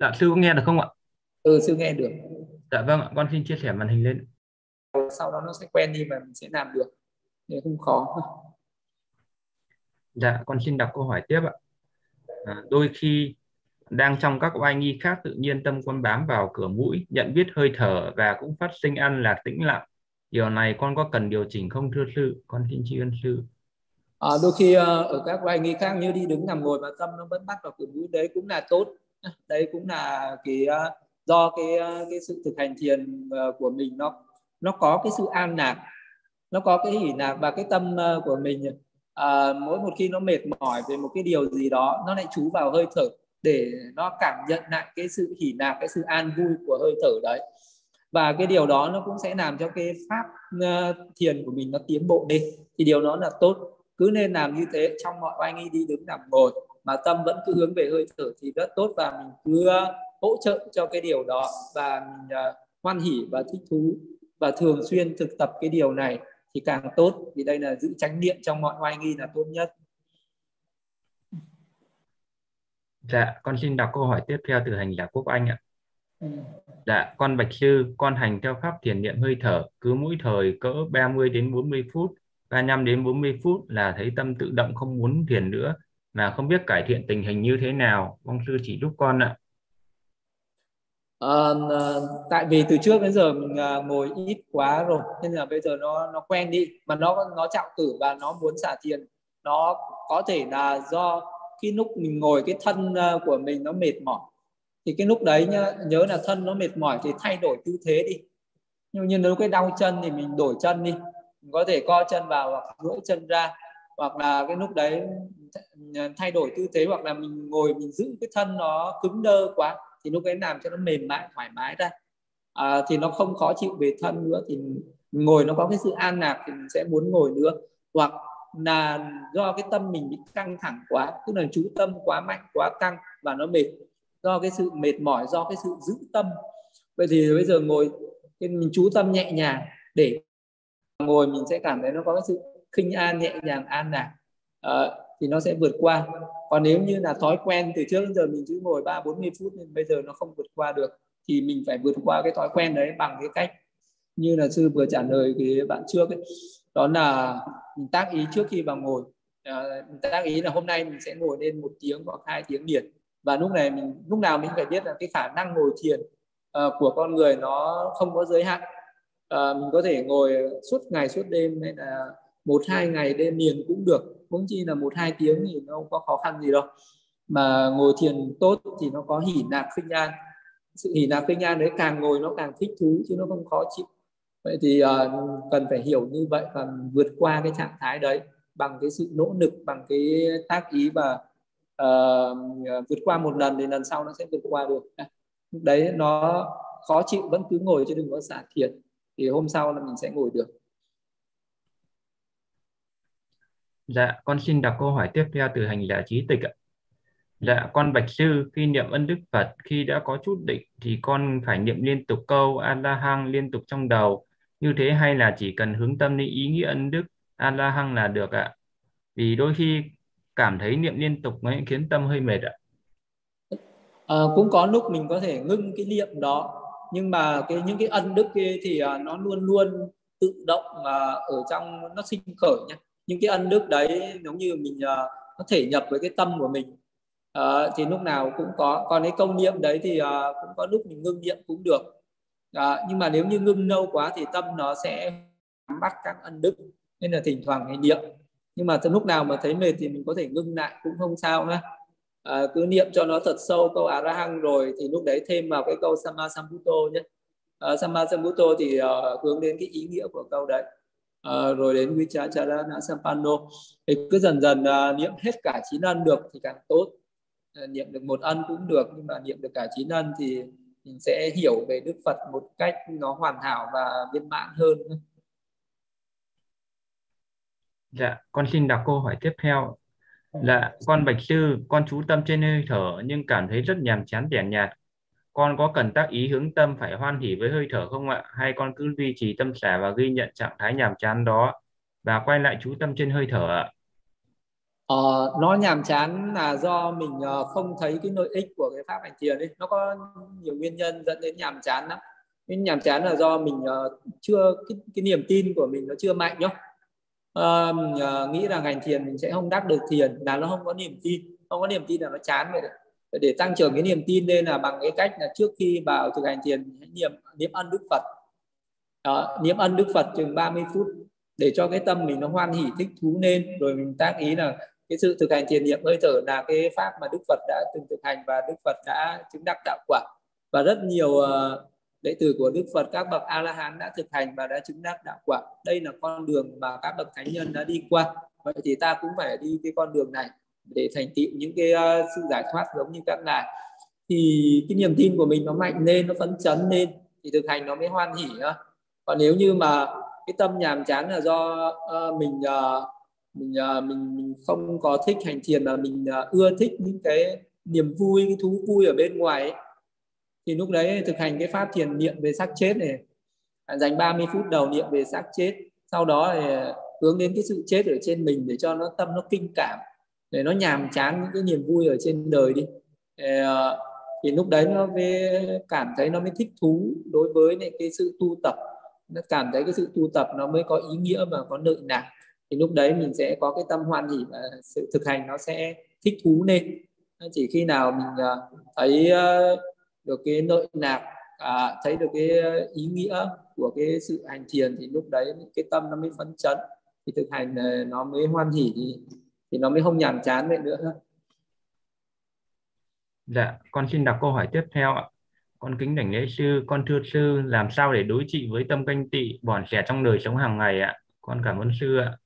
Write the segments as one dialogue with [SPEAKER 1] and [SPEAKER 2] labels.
[SPEAKER 1] Dạ sư có nghe được không ạ?
[SPEAKER 2] Ừ sư nghe được.
[SPEAKER 1] Dạ vâng ạ, con xin chia sẻ màn hình lên.
[SPEAKER 2] Sau đó nó sẽ quen đi và mình sẽ làm được. Nên không khó.
[SPEAKER 1] Dạ, con xin đọc câu hỏi tiếp ạ. À, đôi khi đang trong các oai nghi khác tự nhiên tâm con bám vào cửa mũi, nhận biết hơi thở và cũng phát sinh ăn lạc tĩnh lặng. Điều này con có cần điều chỉnh không thưa sư? Con xin tri ân sư.
[SPEAKER 2] À, đôi khi uh, ở các oai nghi khác như đi đứng nằm ngồi và tâm nó vẫn bắt vào cửa mũi đấy cũng là tốt. Đấy cũng là cái ờ, do cái ờ, cái sự thực hành thiền ờ, của mình nó nó có cái sự an lạc, nó có cái hỉ lạc và cái tâm của mình à, mỗi một khi nó mệt mỏi về một cái điều gì đó nó lại chú vào hơi thở để nó cảm nhận lại cái sự hỉ lạc cái sự an vui của hơi thở đấy. Và cái điều đó nó cũng sẽ làm cho cái pháp thiền của mình nó tiến bộ đi. Thì điều đó là tốt. Cứ nên làm như thế trong mọi oai nghi đi đứng nằm ngồi mà tâm vẫn cứ hướng về hơi thở thì rất tốt và mình cứ uh, hỗ trợ cho cái điều đó và mình uh, hoan hỉ và thích thú và thường xuyên thực tập cái điều này thì càng tốt vì đây là giữ chánh niệm trong mọi oai nghi là tốt nhất
[SPEAKER 1] Dạ, con xin đọc câu hỏi tiếp theo từ hành giả Quốc Anh ạ. Ừ. Dạ, con Bạch Sư, con hành theo pháp thiền niệm hơi thở, cứ mỗi thời cỡ 30 đến 40 phút, 35 đến 40 phút là thấy tâm tự động không muốn thiền nữa, mà không biết cải thiện tình hình như thế nào. Vâng, Mong sư chỉ giúp con ạ.
[SPEAKER 2] À, tại vì từ trước đến giờ mình à, ngồi ít quá rồi nên là bây giờ nó nó quen đi. Mà nó nó trọng tử và nó muốn xả thiền. Nó có thể là do khi lúc mình ngồi cái thân à, của mình nó mệt mỏi. Thì cái lúc đấy nhá nhớ là thân nó mệt mỏi thì thay đổi tư thế đi. Nhưng như nếu cái đau chân thì mình đổi chân đi. Mình có thể co chân vào hoặc duỗi chân ra hoặc là cái lúc đấy thay đổi tư thế hoặc là mình ngồi mình giữ cái thân nó cứng đơ quá thì lúc ấy làm cho nó mềm mại thoải mái ra. À, thì nó không khó chịu về thân nữa thì ngồi nó có cái sự an lạc thì mình sẽ muốn ngồi nữa. Hoặc là do cái tâm mình bị căng thẳng quá tức là chú tâm quá mạnh quá căng và nó mệt do cái sự mệt mỏi do cái sự giữ tâm. Vậy thì bây giờ ngồi mình chú tâm nhẹ nhàng để ngồi mình sẽ cảm thấy nó có cái sự khinh an nhẹ nhàng an lạc à, ờ, thì nó sẽ vượt qua. Còn nếu như là thói quen từ trước đến giờ mình cứ ngồi ba bốn mươi phút nên bây giờ nó không vượt qua được thì mình phải vượt qua cái thói quen đấy bằng cái cách như là sư vừa trả lời cái bạn trước ấy. Đó là mình tác ý trước khi vào ngồi. À, mình tác ý là hôm nay mình sẽ ngồi lên một tiếng hoặc hai tiếng liền và lúc này mình lúc nào mình phải biết là cái khả năng ngồi thiền uh, của con người nó không có giới hạn. Uh, mình có thể ngồi suốt ngày suốt đêm hay là một hai ngày đêm liền cũng được. Cũng chỉ là một hai tiếng thì nó không có khó khăn gì đâu. Mà ngồi thiền tốt thì nó có hỉ nạc khinh an. Sự hỉ nạc khinh an đấy càng ngồi nó càng thích thú chứ nó không khó chịu. Vậy thì uh, cần phải hiểu như vậy và vượt qua cái trạng thái đấy bằng cái sự nỗ lực bằng cái tác ý và uh, vượt qua một lần thì lần sau nó sẽ vượt qua được. Đấy nó khó chịu vẫn cứ ngồi chứ đừng có xả thiệt thì hôm sau là mình sẽ ngồi được.
[SPEAKER 1] Dạ, con xin đọc câu hỏi tiếp theo từ hành giả trí tịch ạ. Dạ, con bạch sư, khi niệm ân đức Phật, khi đã có chút định thì con phải niệm liên tục câu A-la-hăng liên tục trong đầu. Như thế hay là chỉ cần hướng tâm đến ý nghĩa ân đức A-la-hăng là được ạ? Vì đôi khi cảm thấy niệm liên tục nó khiến tâm hơi mệt ạ.
[SPEAKER 2] À, cũng có lúc mình có thể ngưng cái niệm đó nhưng mà cái những cái ân đức kia thì uh, nó luôn luôn tự động uh, ở trong nó sinh khởi nhé những cái ân đức đấy giống như mình uh, có thể nhập với cái tâm của mình. Uh, thì lúc nào cũng có còn cái công niệm đấy thì uh, cũng có lúc mình ngưng niệm cũng được. Uh, nhưng mà nếu như ngưng lâu quá thì tâm nó sẽ bắt các ân đức nên là thỉnh thoảng hay niệm. Nhưng mà từ lúc nào mà thấy mệt thì mình có thể ngưng lại cũng không sao ha à, cứ niệm cho nó thật sâu câu a ra hăng rồi thì lúc đấy thêm vào cái câu sama sambuto nhé à, sama sambuto thì uh, hướng đến cái ý nghĩa của câu đấy uh, rồi đến Vichacharana Sampano thì cứ dần dần uh, niệm hết cả chín ân được thì càng tốt. Uh, niệm được một ân cũng được nhưng mà niệm được cả chín ân thì mình sẽ hiểu về Đức Phật một cách nó hoàn hảo và viên mãn hơn.
[SPEAKER 1] Dạ, con xin đọc câu hỏi tiếp theo. Dạ, con Bạch Sư, con chú tâm trên hơi thở nhưng cảm thấy rất nhàm chán tẻ nhạt con có cần tác ý hướng tâm phải hoan hỉ với hơi thở không ạ? Hay con cứ duy trì tâm xả và ghi nhận trạng thái nhàm chán đó và quay lại chú tâm trên hơi thở ạ?
[SPEAKER 2] Ờ, nó nhàm chán là do mình ờ, không thấy cái lợi ích của cái pháp hành thiền ấy. Nó có nhiều nguyên nhân dẫn đến nhàm chán lắm. Nên nhàm chán là do mình ờ, chưa cái, cái niềm tin của mình nó chưa mạnh nhá. À, mình nghĩ rằng hành thiền mình sẽ không đắc được thiền là nó không có niềm tin. Không có niềm tin là nó chán vậy đấy để tăng trưởng cái niềm tin lên là bằng cái cách là trước khi vào thực hành thiền hãy niệm niệm ân đức phật. Đó, niệm ân đức phật chừng 30 phút để cho cái tâm mình nó hoan hỉ thích thú lên. Rồi mình tác ý là cái sự thực hành thiền niệm hơi thở là cái pháp mà đức phật đã từng thực hành và đức phật đã chứng đắc đạo quả. Và rất nhiều ờ, đệ tử của đức phật các bậc a la hán đã thực hành và đã chứng đắc đạo quả. Đây là con đường mà các bậc thánh nhân đã đi qua. Vậy thì ta cũng phải đi cái con đường này để thành tựu những cái uh, sự giải thoát giống như các ngài thì cái niềm tin của mình nó mạnh lên nó phấn chấn lên thì thực hành nó mới hoan hỉ đó. còn nếu như mà cái tâm nhàm chán là do uh, mình uh, mình uh, mình mình không có thích hành thiền mà mình uh, ưa thích những cái niềm vui cái thú vui ở bên ngoài ấy. thì lúc đấy thực hành cái pháp thiền niệm về xác chết này dành 30 phút đầu niệm về xác chết sau đó thì hướng đến cái sự chết ở trên mình để cho nó tâm nó kinh cảm để nó nhàm chán những cái niềm vui ở trên đời đi. Thì, thì lúc đấy nó mới cảm thấy nó mới thích thú đối với này cái sự tu tập. Nó cảm thấy cái sự tu tập nó mới có ý nghĩa và có nợ lạc thì lúc đấy mình sẽ có cái tâm hoan hỉ và sự thực hành nó sẽ thích thú lên. Chỉ khi nào mình ờ, thấy ờ, được cái nội lạc à, thấy được cái ý nghĩa của cái sự hành thiền thì lúc đấy cái tâm nó mới phấn chấn. Thì thực hành nó mới hoan hỉ thì, nó mới không nhàm chán vậy nữa
[SPEAKER 1] Dạ, con xin đọc câu hỏi tiếp theo ạ. Con kính đảnh lễ sư, con thưa sư, làm sao để đối trị với tâm canh tị, bỏn sẻ trong đời sống hàng ngày ạ? Con cảm ơn sư ạ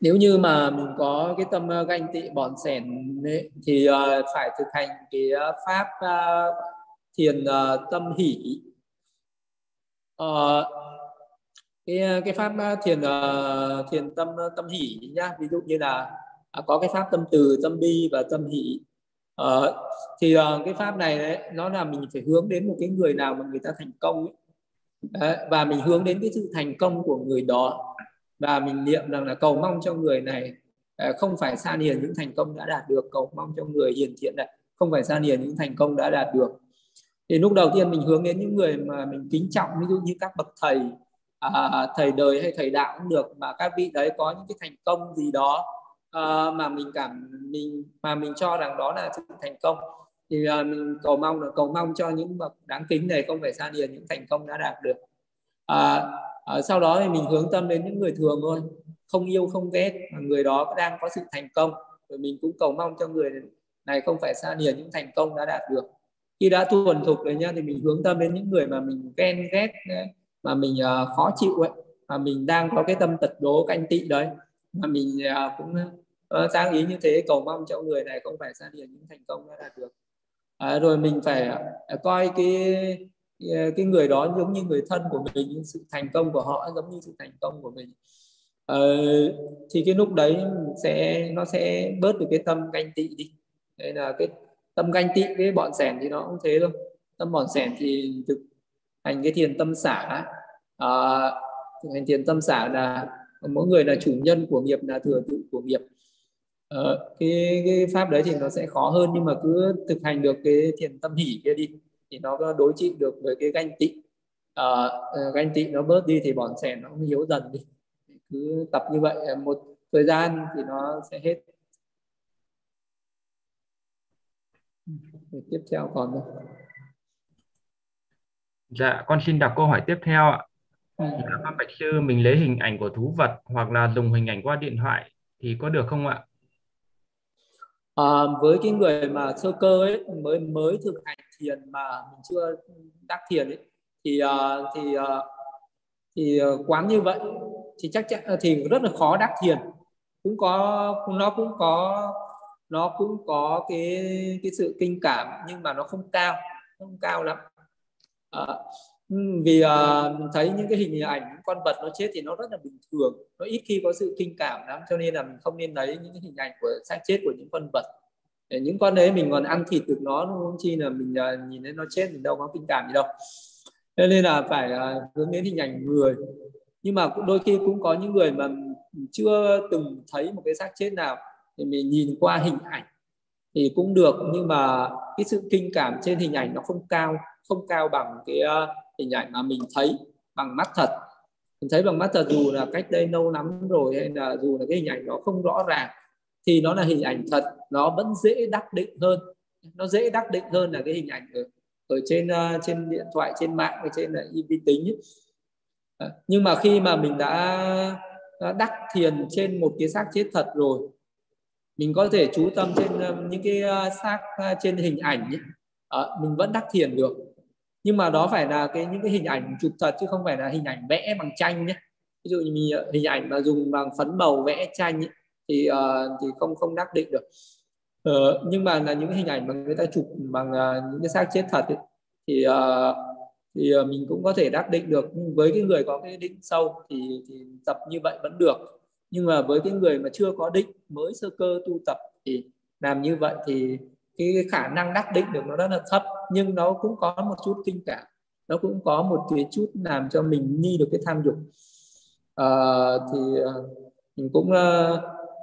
[SPEAKER 2] nếu như mà mình có cái tâm ờ, ganh tị bòn sẻn ấy, thì uh, phải thực hành cái uh, pháp uh, thiền uh, tâm hỷ uh, cái ờ, cái pháp ờ, thiền ờ, thiền tâm tâm hỷ nhá. Ví dụ như là à, có cái pháp tâm từ tâm bi và tâm hỷ. Ờ, thì cái pháp này đấy nó là mình phải hướng đến một cái người nào mà người ta thành công ấy. Đấy, và mình hướng đến cái sự thành công của người đó. Và mình niệm rằng là cầu mong cho người này à, không phải xa hiền những thành công đã đạt được. Cầu mong cho người hiền thiện này không phải xa hiền những thành công đã đạt được. Thì lúc đầu tiên mình hướng đến những người mà mình kính trọng ví dụ như các bậc thầy à, thầy đời hay thầy đạo cũng được mà các vị đấy có những cái thành công gì đó à, mà mình cảm mình mà mình cho rằng đó là sự thành công. Thì à, mình cầu mong là cầu mong cho những bậc đáng kính này không phải xa điền những thành công đã đạt được. À, à, sau đó thì mình hướng tâm đến những người thường thôi không yêu không ghét mà người đó đang có sự thành công. Rồi mình cũng cầu mong cho người này không phải xa lìa những thành công đã đạt được. Khi đã thuần thục rồi nhá thì mình hướng tâm đến những người mà mình ghen ghét mà mình uh, khó chịu ấy mà mình đang có cái tâm tật đố canh tị đấy mà mình uh, cũng uh, ý như thế cầu mong cho người này không phải ra điền những thành công đã đạt được. À, rồi mình phải uh, coi cái cái người đó giống như người thân của mình sự thành công của họ giống như sự thành công của mình. Ờ, thì cái lúc đấy sẽ nó sẽ bớt được cái tâm ganh tị đi. Đây là cái tâm ganh tị với bọn sẻn thì nó cũng thế thôi. Tâm bọn sẻn thì thực hành cái thiền tâm xả à, hành thiền tâm xả là mỗi người là chủ nhân của nghiệp là thừa tự của nghiệp. Ờ, cái cái pháp đấy thì nó sẽ khó hơn nhưng mà cứ thực hành được cái thiền tâm hỷ kia đi thì nó đối trị được với cái ganh tị. À, ganh tị nó bớt đi thì bọn sẻ nó cũng yếu dần đi. Cứ tập như vậy một thời gian thì nó sẽ hết. Tiếp theo còn đâu?
[SPEAKER 1] Dạ con xin đọc câu hỏi tiếp theo ạ ừ. các bạch sư mình lấy hình ảnh của thú vật hoặc là dùng hình ảnh qua điện thoại thì có được không ạ?
[SPEAKER 2] À, với cái người mà sơ cơ ấy mới mới thực hành thiền mà mình chưa đắc thiền ấy thì uh, thì uh, thì uh, quán như vậy thì chắc chắn thì rất là khó đắc thiền. Cũng có nó cũng có nó cũng có cái cái sự kinh cảm nhưng mà nó không cao không cao lắm. À, vì uh, thấy những cái hình ảnh con vật nó chết thì nó rất là bình thường. Nó ít khi có sự kinh cảm lắm cho nên là mình không nên lấy những cái hình ảnh của xác chết của những con vật. Để những con đấy mình còn ăn thịt được nó không chi là mình uh, nhìn thấy nó chết mình đâu có kinh cảm gì đâu. Cho nên là phải uh, hướng đến hình ảnh người. Nhưng mà đôi khi cũng có những người mà chưa từng thấy một cái xác chết nào thì mình nhìn qua hình ảnh thì cũng được. Nhưng mà cái sự kinh cảm trên hình ảnh nó không cao không cao bằng cái uh, hình ảnh mà mình thấy bằng mắt thật mình thấy bằng mắt thật dù là cách đây lâu lắm rồi hay là dù là cái hình ảnh nó không rõ ràng thì nó là hình ảnh thật nó vẫn dễ đắc định hơn nó dễ đắc định hơn là cái hình ảnh ở, ở trên uh, trên điện thoại trên mạng hay trên ờ, uh, vi tính ấy. À, nhưng mà khi mà mình đã, đã đắc thiền trên một cái xác chết thật rồi mình có thể chú tâm trên uh, những cái uh, xác uh, trên hình ảnh ấy. À, mình vẫn đắc thiền được nhưng mà đó phải là cái những cái hình ảnh chụp thật chứ không phải là hình ảnh vẽ bằng tranh nhé. Ví dụ như mình ờ, hình ảnh mà dùng bằng phấn màu vẽ tranh ấy, thì uh, thì không không đắc định được. Uh, nhưng mà là những hình ảnh mà người ta chụp bằng uh, những cái xác chết thật ấy, thì uh, thì uh, mình cũng có thể đắc định được. Nhưng với cái người có cái định sâu thì thì tập như vậy vẫn được. Nhưng mà với cái người mà chưa có định mới sơ cơ tu tập thì làm như vậy thì cái khả năng đắc định được nó rất là thấp nhưng nó cũng có một chút kinh cảm nó cũng có một cái chút làm cho mình nghi được cái tham dục. À, thì ờ, mình cũng ờ,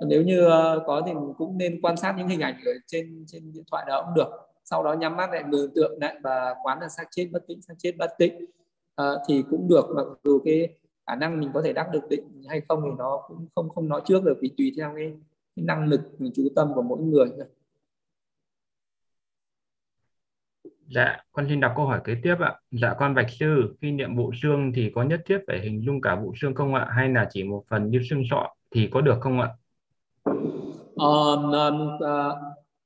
[SPEAKER 2] nếu như có thì mình cũng nên quan sát những hình ảnh ở trên trên điện thoại đó cũng được. Sau đó nhắm mắt lại mường tượng lại và quán là xác chết bất tĩnh xác chết bất tĩnh. À, thì cũng được mặc dù cái khả năng mình có thể đắc được định hay không thì nó cũng không không nói trước được vì tùy theo cái, cái năng lực chú tâm của mỗi người
[SPEAKER 1] Dạ, con xin đọc câu hỏi kế tiếp ạ. Dạ con bạch sư, khi niệm bộ xương thì có nhất thiết phải hình dung cả bộ xương không ạ? Hay là chỉ một phần như xương sọ thì có được không ạ?
[SPEAKER 2] Ờ, à, à,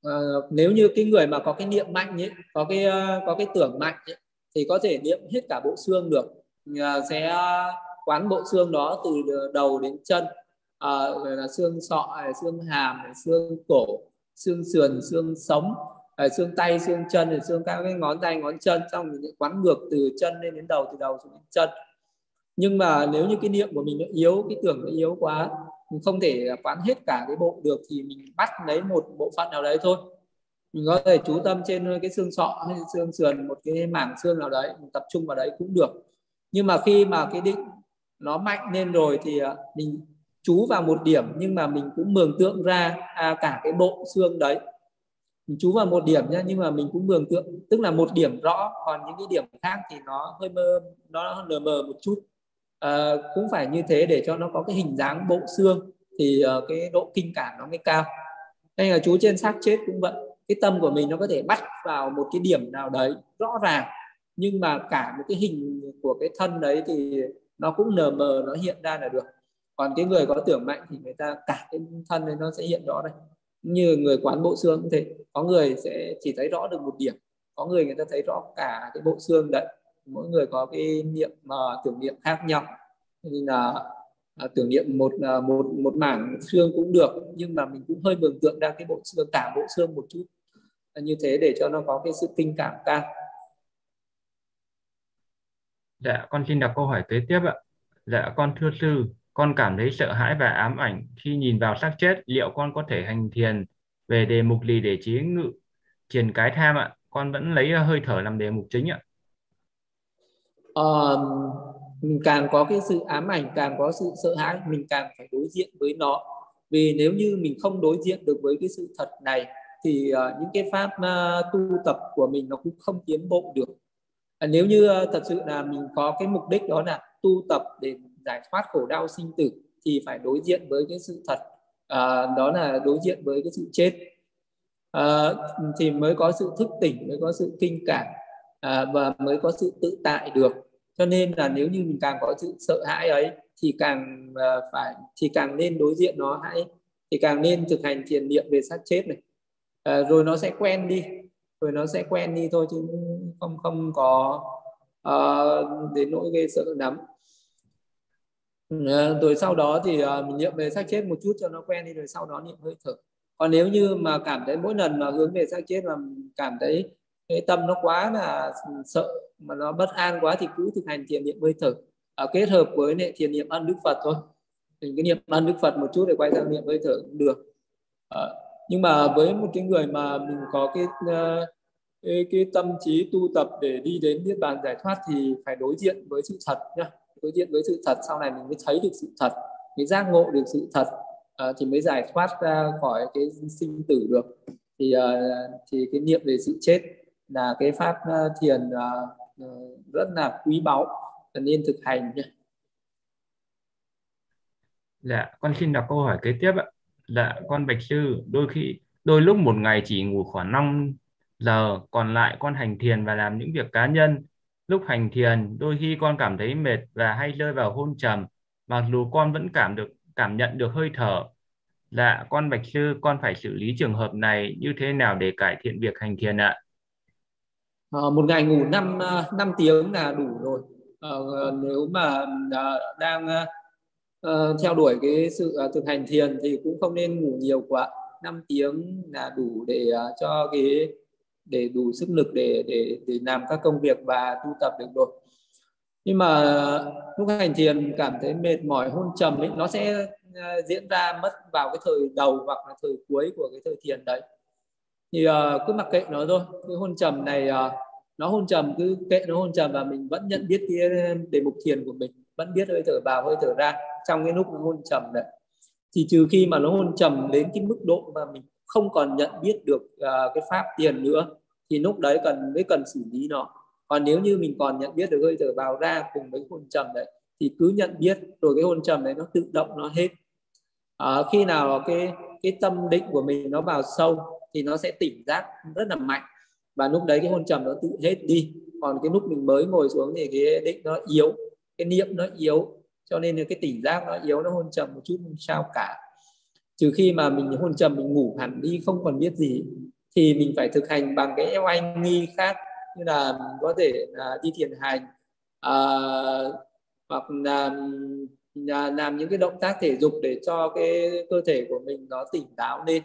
[SPEAKER 2] à, nếu như cái người mà có cái niệm mạnh ấy, có cái ờ, có cái tưởng mạnh ấy, thì có thể niệm hết cả bộ xương được. À, sẽ quán bộ xương đó từ đầu đến chân, à, là xương sọ, xương hàm, xương cổ, xương sườn, xương sống à, xương tay xương chân rồi xương các cái ngón tay ngón chân xong rồi quán ngược từ chân lên đến đầu từ đầu xuống đến chân. Nhưng mà nếu như cái niệm của mình nó yếu cái tưởng nó yếu quá mình không thể quán hết cả cái bộ được thì mình bắt lấy một bộ phận nào đấy thôi. Mình có thể chú tâm trên cái xương sọ hay xương sườn một cái mảng xương nào đấy mình tập trung vào đấy cũng được. Nhưng mà khi mà cái định nó mạnh lên rồi thì à, mình chú vào một điểm nhưng mà mình cũng mường tượng ra à, cả cái bộ xương đấy mình chú vào một điểm nhá nhưng mà mình cũng mường tượng tức là một điểm rõ còn những cái điểm khác thì nó hơi mơ nó lờ mờ một chút. À, cũng phải như thế để cho nó có cái hình dáng bộ xương thì uh, cái độ kinh cảm nó mới cao. Hay là chú trên xác chết cũng vậy cái tâm của mình nó có thể bắt vào một cái điểm nào đấy rõ ràng nhưng mà cả một cái hình của cái thân đấy thì nó cũng nờ mờ nó hiện ra là được. Còn cái người có tưởng mạnh thì người ta cả cái thân này nó sẽ hiện rõ đây như người quán bộ xương cũng thế. Có người sẽ chỉ thấy rõ được một điểm. Có người người ta thấy rõ cả cái bộ xương đấy. Mỗi người có cái niệm mà tưởng niệm khác nhau. Nên là uh, tưởng niệm một uh, một một mảng xương cũng được nhưng mà mình cũng hơi mường tượng ra cái bộ xương cả bộ xương một chút. À, như thế để cho nó có cái sự kinh cảm cao
[SPEAKER 1] dạ con xin đọc câu hỏi kế tiếp ạ. Dạ con thưa sư con cảm thấy sợ hãi và ám ảnh khi nhìn vào xác chết. Liệu con có thể hành thiền về đề mục gì để chế ngự triền cái tham ạ? Con vẫn lấy hơi thở làm đề mục chính ạ.
[SPEAKER 2] Uh, mình càng có cái sự ám ảnh càng có sự sợ hãi mình càng phải đối diện với nó. Vì nếu như mình không đối diện được với cái sự thật này thì uh, những cái pháp uh, tu tập của mình nó cũng không tiến bộ được. À, nếu như uh, thật sự là mình có cái mục đích đó là tu tập để giải thoát khổ đau sinh tử thì phải đối diện với cái sự thật. À, đó là đối diện với cái sự chết. À, thì mới có sự thức tỉnh mới có sự kinh cảm à, và mới có sự tự tại được. Cho nên là nếu như mình càng có sự sợ hãi ấy thì càng à, phải thì càng nên đối diện nó hãy thì càng nên thực hành thiền niệm về xác chết này. À, rồi nó sẽ quen đi rồi nó sẽ quen đi thôi chứ không không có uh, đến nỗi ghê sợ lắm. Ờ, rồi sau đó thì ờ, mình niệm về xác chết một chút cho nó quen đi rồi sau đó niệm hơi thở. Còn nếu như mà cảm thấy mỗi lần mà hướng về xác chết mà cảm thấy cái tâm nó quá là sợ mà nó bất an quá thì cứ thực hành thiền niệm hơi thở. À, kết hợp với lại thiền niệm ăn đức phật thôi. Mình cứ niệm ăn đức phật một chút để quay sang niệm hơi thở cũng được. À, nhưng mà với một cái người mà mình có cái cái, cái tâm trí tu tập để đi đến niết bàn giải thoát thì phải đối diện với sự thật nhá đối diện với sự thật sau này mình mới thấy được sự thật mới giác ngộ được sự thật uh, thì mới giải thoát ra khỏi cái sinh tử được thì uh, thì cái niệm về sự chết là cái pháp uh, thiền uh, rất là quý báu nên thực hành nhé.
[SPEAKER 1] Dạ, con xin đọc câu hỏi kế tiếp ạ. Dạ, con bạch sư, đôi khi đôi lúc một ngày chỉ ngủ khoảng 5 giờ, còn lại con hành thiền và làm những việc cá nhân. Lúc hành thiền, đôi khi con cảm thấy mệt và hay rơi vào hôn trầm, mặc dù con vẫn cảm được cảm nhận được hơi thở. Dạ, con bạch sư, con phải xử lý trường hợp này như thế nào để cải thiện việc hành thiền ạ?
[SPEAKER 2] À, một ngày ngủ 5 5 ờ, tiếng là đủ rồi. À, nếu mà à, đang uh, theo đuổi cái sự uh, thực hành thiền thì cũng không nên ngủ nhiều quá 5 tiếng là đủ để uh, cho cái để đủ sức lực để để để làm các công việc và tu tập được rồi. Nhưng mà lúc hành thiền cảm thấy mệt mỏi hôn trầm ấy nó sẽ à, diễn ra mất vào cái thời đầu hoặc là thời cuối của cái thời thiền đấy. Thì uh, cứ mặc kệ nó thôi cái hôn trầm này uh, nó hôn trầm cứ kệ nó hôn trầm và mình vẫn nhận biết cái đề mục thiền của mình vẫn biết hơi thở vào hơi thở ra trong cái lúc nó hôn trầm đấy. Thì trừ khi mà nó hôn trầm đến cái mức độ mà mình không còn nhận biết được uh, cái pháp tiền nữa thì lúc đấy cần mới cần xử lý nó. Còn nếu như mình còn nhận biết được hơi thở vào ra cùng với hôn trầm đấy thì cứ nhận biết rồi cái hôn trầm đấy nó tự động nó hết. À, khi nào cái cái tâm định của mình nó vào sâu thì nó sẽ tỉnh giác rất là mạnh. Và lúc đấy cái hôn trầm nó tự hết đi. Còn cái lúc mình mới ngồi xuống thì cái định nó yếu cái niệm nó yếu cho nên là cái tỉnh giác nó yếu nó hôn trầm một chút không sao cả trừ khi mà mình hôn trầm mình ngủ hẳn đi không còn biết gì thì mình phải thực hành bằng cái eo anh nghi khác như là có thể là đi thiền hành à, hoặc là, là làm những cái động tác thể dục để cho cái cơ thể của mình nó tỉnh táo lên.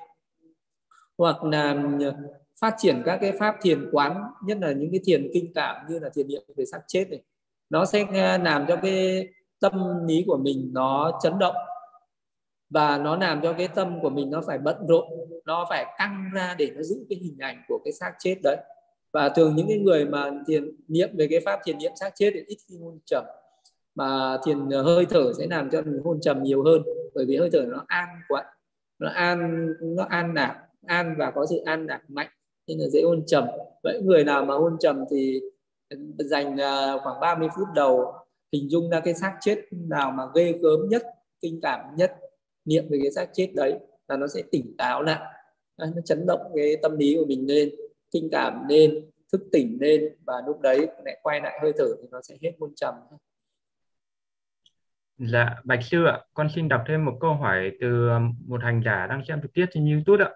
[SPEAKER 2] Hoặc là phát triển các cái pháp thiền quán nhất là những cái thiền kinh cảm như là thiền niệm về xác chết này. Nó sẽ à, làm cho cái tâm lý của mình nó chấn động và nó làm cho cái tâm của mình nó phải bận rộn, nó phải căng ra để nó giữ cái hình ảnh của cái xác chết đấy. Và thường những cái người mà thiền niệm về cái pháp thiền niệm xác chết thì ít khi hôn trầm, mà thiền hơi thở sẽ làm cho mình hôn trầm nhiều hơn, bởi vì hơi thở nó an quá, nó an nó an lạc an và có sự an lạc mạnh, nên là dễ hôn trầm. Vậy người nào mà hôn trầm thì dành à, khoảng 30 phút đầu hình dung ra cái xác chết nào mà ghê gớm nhất, kinh cảm nhất niệm về cái xác chết đấy là nó sẽ tỉnh táo lại nó chấn động cái tâm lý của mình lên kinh cảm lên thức tỉnh lên và lúc đấy lại quay lại hơi thở thì nó sẽ hết môn trầm
[SPEAKER 1] Dạ, Bạch Sư ạ, con xin đọc thêm một câu hỏi từ một hành giả đang xem trực tiếp trên YouTube ạ.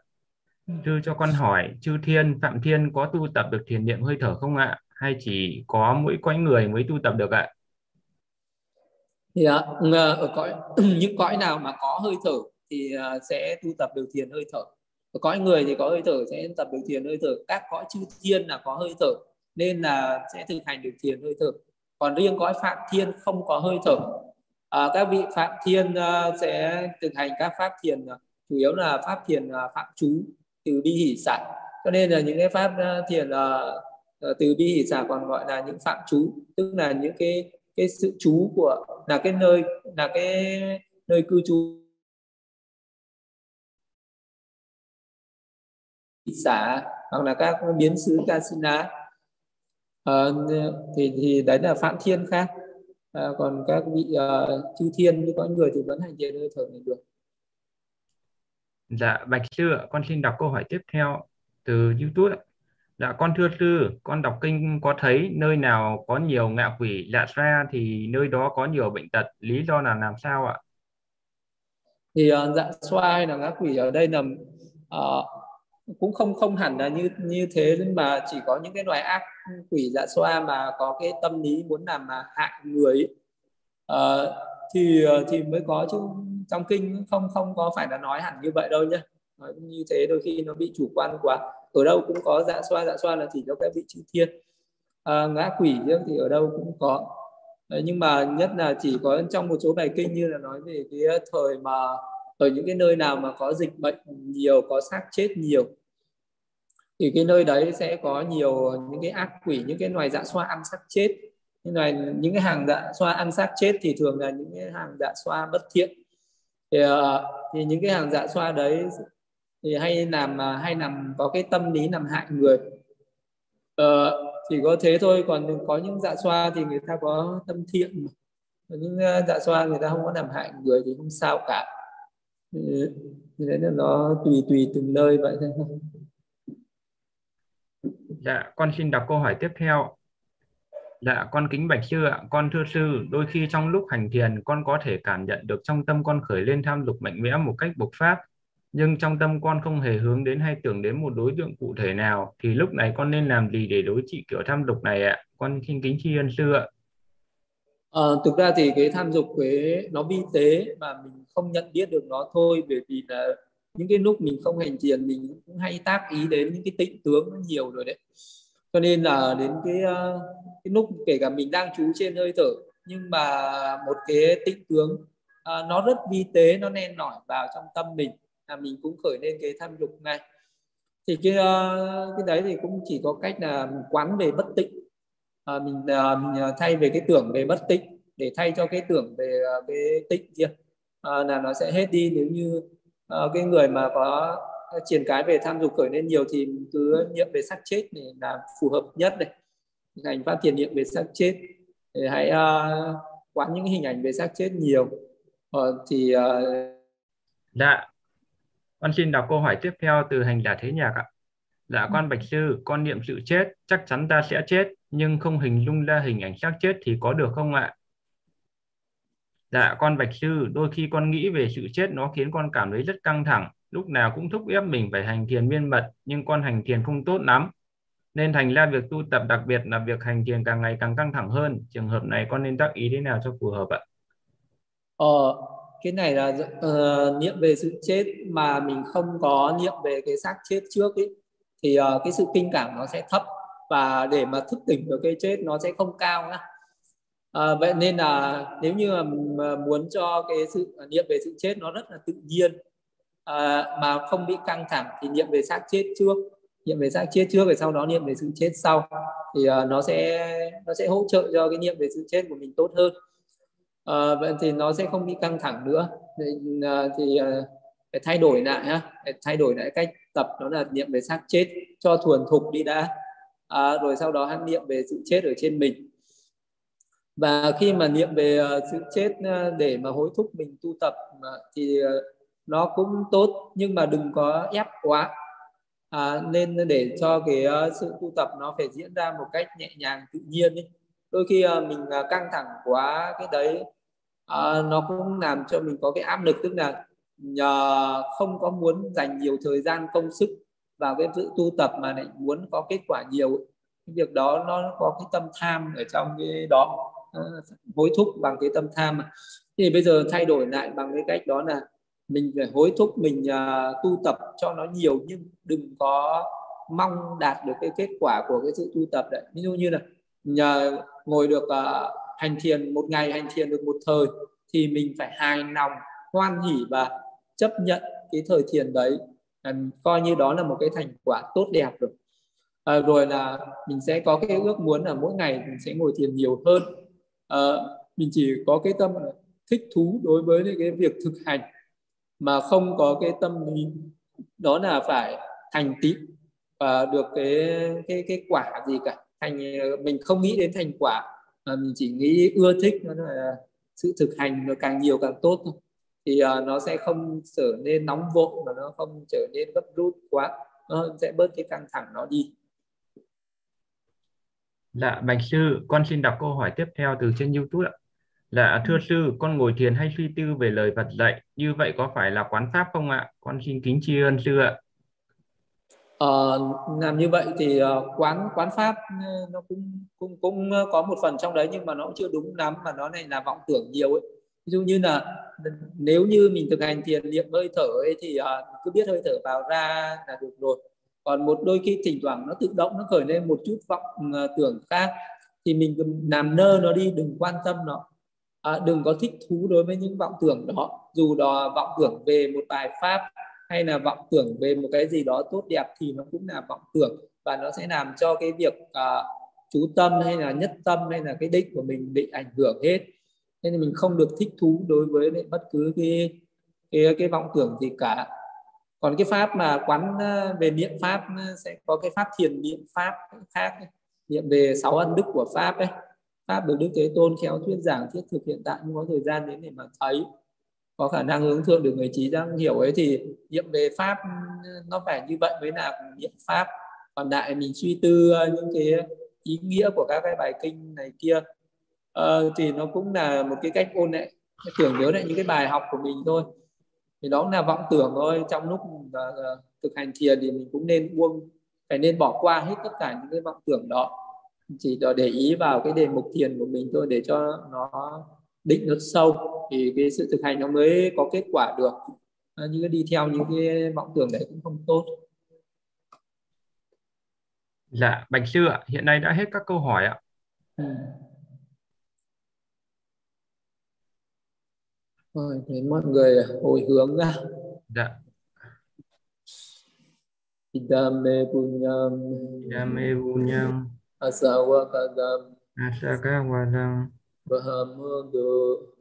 [SPEAKER 1] Sư cho con hỏi, chư thiên, Phạm Thiên có tu tập được thiền niệm hơi thở không ạ? Hay chỉ có mỗi cõi người mới tu tập được ạ?
[SPEAKER 2] Thì uh, ở cõi những cõi nào mà có hơi thở thì uh, sẽ tu tập được thiền hơi thở. Ở cõi người thì có hơi thở sẽ tập được thiền hơi thở. Các cõi chư thiên là có hơi thở nên là sẽ thực hành được thiền hơi thở. Còn riêng cõi phạm thiên không có hơi thở. À, các vị phạm thiên uh, sẽ thực hành các pháp thiền uh, chủ yếu là pháp thiền uh, phạm chú từ bi hỷ xả. Cho nên là những cái pháp uh, thiền uh, từ bi hỷ xả còn gọi là những phạm chú tức là những cái cái sự trú của là cái nơi là cái nơi cư trú. Xả hoặc là các biến xứ casina. À, thì thì đấy là phạm thiên khác. À, còn các vị uh, chư thiên như có người thì vẫn hành về hơi thở này được.
[SPEAKER 1] Dạ bạch sư con xin đọc câu hỏi tiếp theo từ youtube ạ. Dạ con thưa sư, con đọc kinh có thấy nơi nào có nhiều ngạ quỷ dạ xoa thì nơi đó có nhiều bệnh tật, lý do là làm sao ạ?
[SPEAKER 2] Thì uh, dạ xoa hay là ngạ quỷ ở đây là uh, cũng không không hẳn là như như thế mà chỉ có những cái loài ác quỷ dạ xoa mà có cái tâm lý muốn làm mà hại người uh, thì thì mới có chứ trong kinh không không có phải là nói hẳn như vậy đâu nhé nói như thế đôi khi nó bị chủ quan quá ở đâu cũng có dạ xoa dạ xoa là chỉ cho các vị chư thiên. À, ngã quỷ thì ở đâu cũng có. Đấy, nhưng mà nhất là chỉ có trong một số bài kinh như là nói về cái thời mà ở những cái nơi nào mà có dịch bệnh nhiều có xác chết nhiều thì cái nơi đấy sẽ có nhiều những cái ác quỷ những cái loài dạ xoa ăn xác chết. Những loài những cái hàng dạ xoa ăn xác chết thì thường là những cái hàng dạ xoa bất thiện. Thì, ờ, thì những cái hàng dạ xoa đấy thì hay làm à, hay nằm có cái tâm lý làm hại người. Ờ, chỉ có thế thôi còn có những dạ xoa thì người ta có tâm thiện mà. Những à, dạ xoa người ta không có làm hại người thì không sao cả. Ừ, thì đấy là nó tùy tùy từng nơi vậy thôi.
[SPEAKER 1] Dạ con xin đọc câu hỏi tiếp theo. Dạ, con kính bạch sư ạ, con thưa sư, đôi khi trong lúc hành thiền con có thể cảm nhận được trong tâm con khởi lên tham dục mạnh mẽ một cách bộc phát, nhưng trong tâm con không hề hướng đến hay tưởng đến một đối tượng cụ thể nào, thì lúc này con nên làm gì để đối trị kiểu tham dục này ạ? Con xin kính tri ân sư ạ.
[SPEAKER 2] À, thực ra thì cái tham dục cái nó vi tế mà mình không nhận biết được nó thôi, bởi vì là những cái lúc mình không hành thiền mình cũng hay tác ý đến những cái tịnh tướng nó nhiều rồi đấy cho nên là đến cái ờ, cái lúc kể cả mình đang trú trên hơi thở nhưng mà một cái tịnh tướng ờ, nó rất vi tế nó len nổi vào trong tâm mình là mình cũng khởi lên cái tham dục này. Thì cái ờ, cái đấy thì cũng chỉ có cách là mình quán về bất tịnh. À, mình ờ, mình thay về cái tưởng về bất tịnh để thay cho cái tưởng về uh, cái tịnh kia. À, là nó sẽ hết đi nếu như à, cái người mà có triển cái về tham dục khởi lên nhiều thì cứ niệm về sắc chết để là phù hợp nhất này. Hình ảnh phát thiền niệm về sắc chết để hãy uh, quán những hình ảnh về sắc chết nhiều. Uh, thì uh...
[SPEAKER 1] dạ con xin đọc câu hỏi tiếp theo từ hành giả thế nhạc ạ. Dạ con bạch sư con niệm sự chết chắc chắn ta sẽ chết nhưng không hình dung ra hình ảnh xác chết thì có được không ạ? Dạ con bạch sư đôi khi con nghĩ về sự chết nó khiến con cảm thấy rất căng thẳng lúc nào cũng thúc ép mình phải hành thiền miên mật nhưng con hành thiền không tốt lắm. Nên thành ra việc tu tập đặc biệt là việc hành thiền càng ngày càng căng thẳng hơn. Trường hợp này con nên tác ý thế nào cho phù hợp ạ?
[SPEAKER 2] Ờ cái này là uh, niệm về sự chết mà mình không có niệm về cái xác chết trước ấy thì uh, cái sự kinh cảm nó sẽ thấp và để mà thức tỉnh được cái chết nó sẽ không cao nhá. À, vậy nên là nếu như mà muốn cho cái sự à, niệm về sự chết nó rất là tự nhiên à, mà không bị căng thẳng thì niệm về xác chết trước. Niệm về xác chết trước rồi sau đó niệm về sự chết sau thì uh, nó sẽ nó sẽ hỗ trợ cho cái niệm về sự chết của mình tốt hơn à, vậy thì nó sẽ không bị căng thẳng nữa. Thì, à, thì à, phải thay đổi lại ha. Phải thay đổi lại cách tập đó là niệm về xác chết cho thuần thục đi đã. À, rồi sau đó hãy niệm về sự chết ở trên mình. Và khi mà niệm về uh, sự chết uh, để mà hối thúc mình tu tập uh, thì uh, nó cũng tốt nhưng mà đừng có ép quá. À, nên để cho cái uh, sự tu tập nó phải diễn ra một cách nhẹ nhàng tự nhiên ấy đôi khi uh, mình uh, căng thẳng quá cái đấy uh, nó cũng làm cho mình có cái áp lực. Tức là nhờ không có muốn dành nhiều thời gian công sức vào cái sự tu tập mà lại muốn có kết quả nhiều cái việc đó nó có cái tâm tham ở trong cái đó hối thúc bằng cái tâm tham thì bây giờ thay đổi lại bằng cái cách đó là mình phải hối thúc mình uh, tu tập cho nó nhiều nhưng đừng có mong đạt được cái kết quả của cái sự tu tập đấy. Ví dụ như là nhờ ngồi được uh, hành thiền một ngày hành thiền được một thời thì mình phải hài lòng hoan hỉ và chấp nhận cái thời thiền đấy. À, coi như đó là một cái thành quả tốt đẹp rồi. À, rồi là mình sẽ có cái ước muốn là mỗi ngày mình sẽ ngồi thiền nhiều hơn. À, mình chỉ có cái tâm thích thú đối với cái việc thực hành mà không có cái tâm lý đó là phải thành tựu và được cái cái cái quả gì cả thành mình không nghĩ đến thành quả mà mình chỉ nghĩ ưa thích nó là sự thực hành nó càng nhiều càng tốt thôi thì uh, nó sẽ không trở nên nóng vội mà nó không trở nên gấp rút quá nó sẽ bớt cái căng thẳng nó đi
[SPEAKER 1] Dạ, Bạch Sư, con xin đọc câu hỏi tiếp theo từ trên YouTube ạ. Dạ thưa sư, con ngồi thiền hay suy tư về lời Phật dạy, như vậy có phải là quán pháp không ạ? Con xin kính tri ân sư ạ.
[SPEAKER 2] Ờ, làm như vậy thì uh, quán quán pháp ừ, nó cũng cũng cũng ờ, có một phần trong đấy nhưng mà nó cũng chưa đúng lắm mà nó này là vọng tưởng nhiều ấy. Ví dụ như là ừ, nếu như mình thực hành thiền niệm hơi thở ấy thì uh, cứ biết hơi thở vào ra là được rồi. Còn một đôi khi thỉnh thoảng nó tự động nó khởi lên một chút vọng uh, tưởng khác thì mình làm nơ nó đi đừng quan tâm nó à, đừng có thích thú đối với những vọng tưởng đó dù đó vọng tưởng về một bài pháp hay là vọng tưởng về một cái gì đó tốt đẹp thì nó cũng là vọng tưởng. Và nó sẽ làm cho cái việc uh, chú tâm hay là nhất tâm hay là cái định của mình bị ảnh hưởng hết. Nên mình không được thích thú đối với bất cứ cái cái cái vọng tưởng gì cả. Còn cái pháp mà quán à, về niệm pháp à, sẽ có cái pháp thiền niệm pháp khác niệm về sáu ân đức của pháp ấy. Pháp được đức thế tôn khéo thuyết giảng thiết thực hiện tại không có thời gian đến để mà thấy có khả năng hướng thượng được người trí đang hiểu ấy thì niệm về pháp nó phải như vậy mới là niệm pháp. Còn lại mình suy tư những cái ý nghĩa của các cái bài kinh này kia. Uh, thì nó cũng là một cái cách ôn lại tưởng nhớ lại những cái bài học của mình thôi. Thì đó cũng là vọng tưởng thôi. Trong lúc uh, thực hành thiền thì mình cũng nên buông phải nên bỏ qua hết tất cả những cái vọng tưởng đó. Chỉ để ý vào cái đề mục thiền của mình thôi để cho nó định nó sâu thì cái sự thực hành nó mới có kết quả được. À, như đi theo những cái vọng tưởng đấy cũng không tốt.
[SPEAKER 1] Dạ bạch sư ạ hiện nay đã hết các câu hỏi ạ. Ừ.
[SPEAKER 2] rồi thì mọi người hồi hướng ra
[SPEAKER 1] dạ.
[SPEAKER 2] Idame punyam.
[SPEAKER 1] Idame punyam.
[SPEAKER 2] Asawakadam
[SPEAKER 1] Asakawadam
[SPEAKER 2] Bahamudu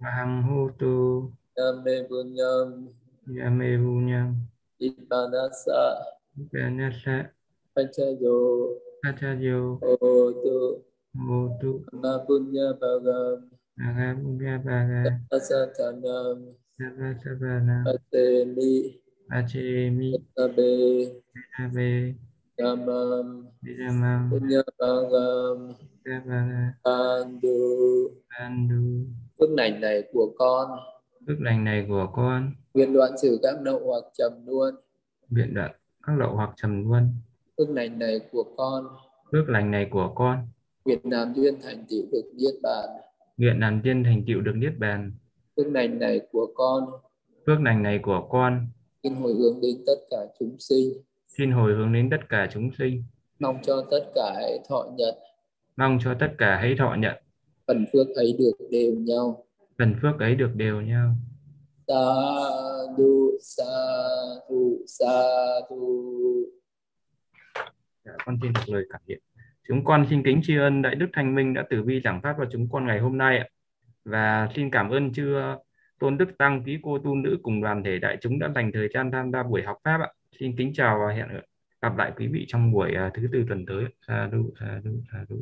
[SPEAKER 1] Bahamudu
[SPEAKER 2] Idame punyam
[SPEAKER 1] Idame punyam
[SPEAKER 2] Ipanasa
[SPEAKER 1] Ipanasa
[SPEAKER 2] Pachayo
[SPEAKER 1] Pachayo
[SPEAKER 2] Otu
[SPEAKER 1] Otu
[SPEAKER 2] Mapunya Bagam
[SPEAKER 1] Agabugabaga
[SPEAKER 2] Asatanam
[SPEAKER 1] Sabasabana
[SPEAKER 2] Atemi
[SPEAKER 1] Achemi
[SPEAKER 2] Tabe
[SPEAKER 1] Tabe
[SPEAKER 2] Yamam
[SPEAKER 1] Vidamam
[SPEAKER 2] Punya Bagam
[SPEAKER 1] Gabaga
[SPEAKER 2] Bandu
[SPEAKER 1] Bandu
[SPEAKER 2] Phước lành này của con
[SPEAKER 1] Phước lành này của con
[SPEAKER 2] Nguyện đoạn trừ các nậu hoặc trầm luôn
[SPEAKER 1] Nguyện đoạn các lậu hoặc trầm luôn
[SPEAKER 2] Phước lành này của con
[SPEAKER 1] Phước lành này của con
[SPEAKER 2] Nguyện làm duyên thành tựu được niết bàn
[SPEAKER 1] Nguyện làm tiên thành tựu được niết bàn.
[SPEAKER 2] Phước lành này của con.
[SPEAKER 1] Phước lành này của con.
[SPEAKER 2] Xin hồi hướng đến tất cả chúng sinh.
[SPEAKER 1] Xin hồi hướng đến tất cả chúng sinh.
[SPEAKER 2] Mong cho tất cả thọ nhận.
[SPEAKER 1] Mong cho tất cả hãy thọ nhận.
[SPEAKER 2] Phần phước ấy được đều nhau.
[SPEAKER 1] Phần phước ấy được đều nhau.
[SPEAKER 2] Sa du sa du sa du.
[SPEAKER 1] Dạ, con xin được lời cảm niệm. Chúng con xin kính tri ân Đại Đức Thanh Minh đã tử vi giảng pháp cho chúng con ngày hôm nay và xin cảm ơn chư Tôn Đức Tăng, Quý Cô Tu Nữ cùng đoàn thể đại chúng đã dành thời gian tham gia buổi học pháp ạ. Xin kính chào và hẹn gặp lại quý vị trong buổi à, thứ tư tuần tới. Sa đu, sa đu, sa đu.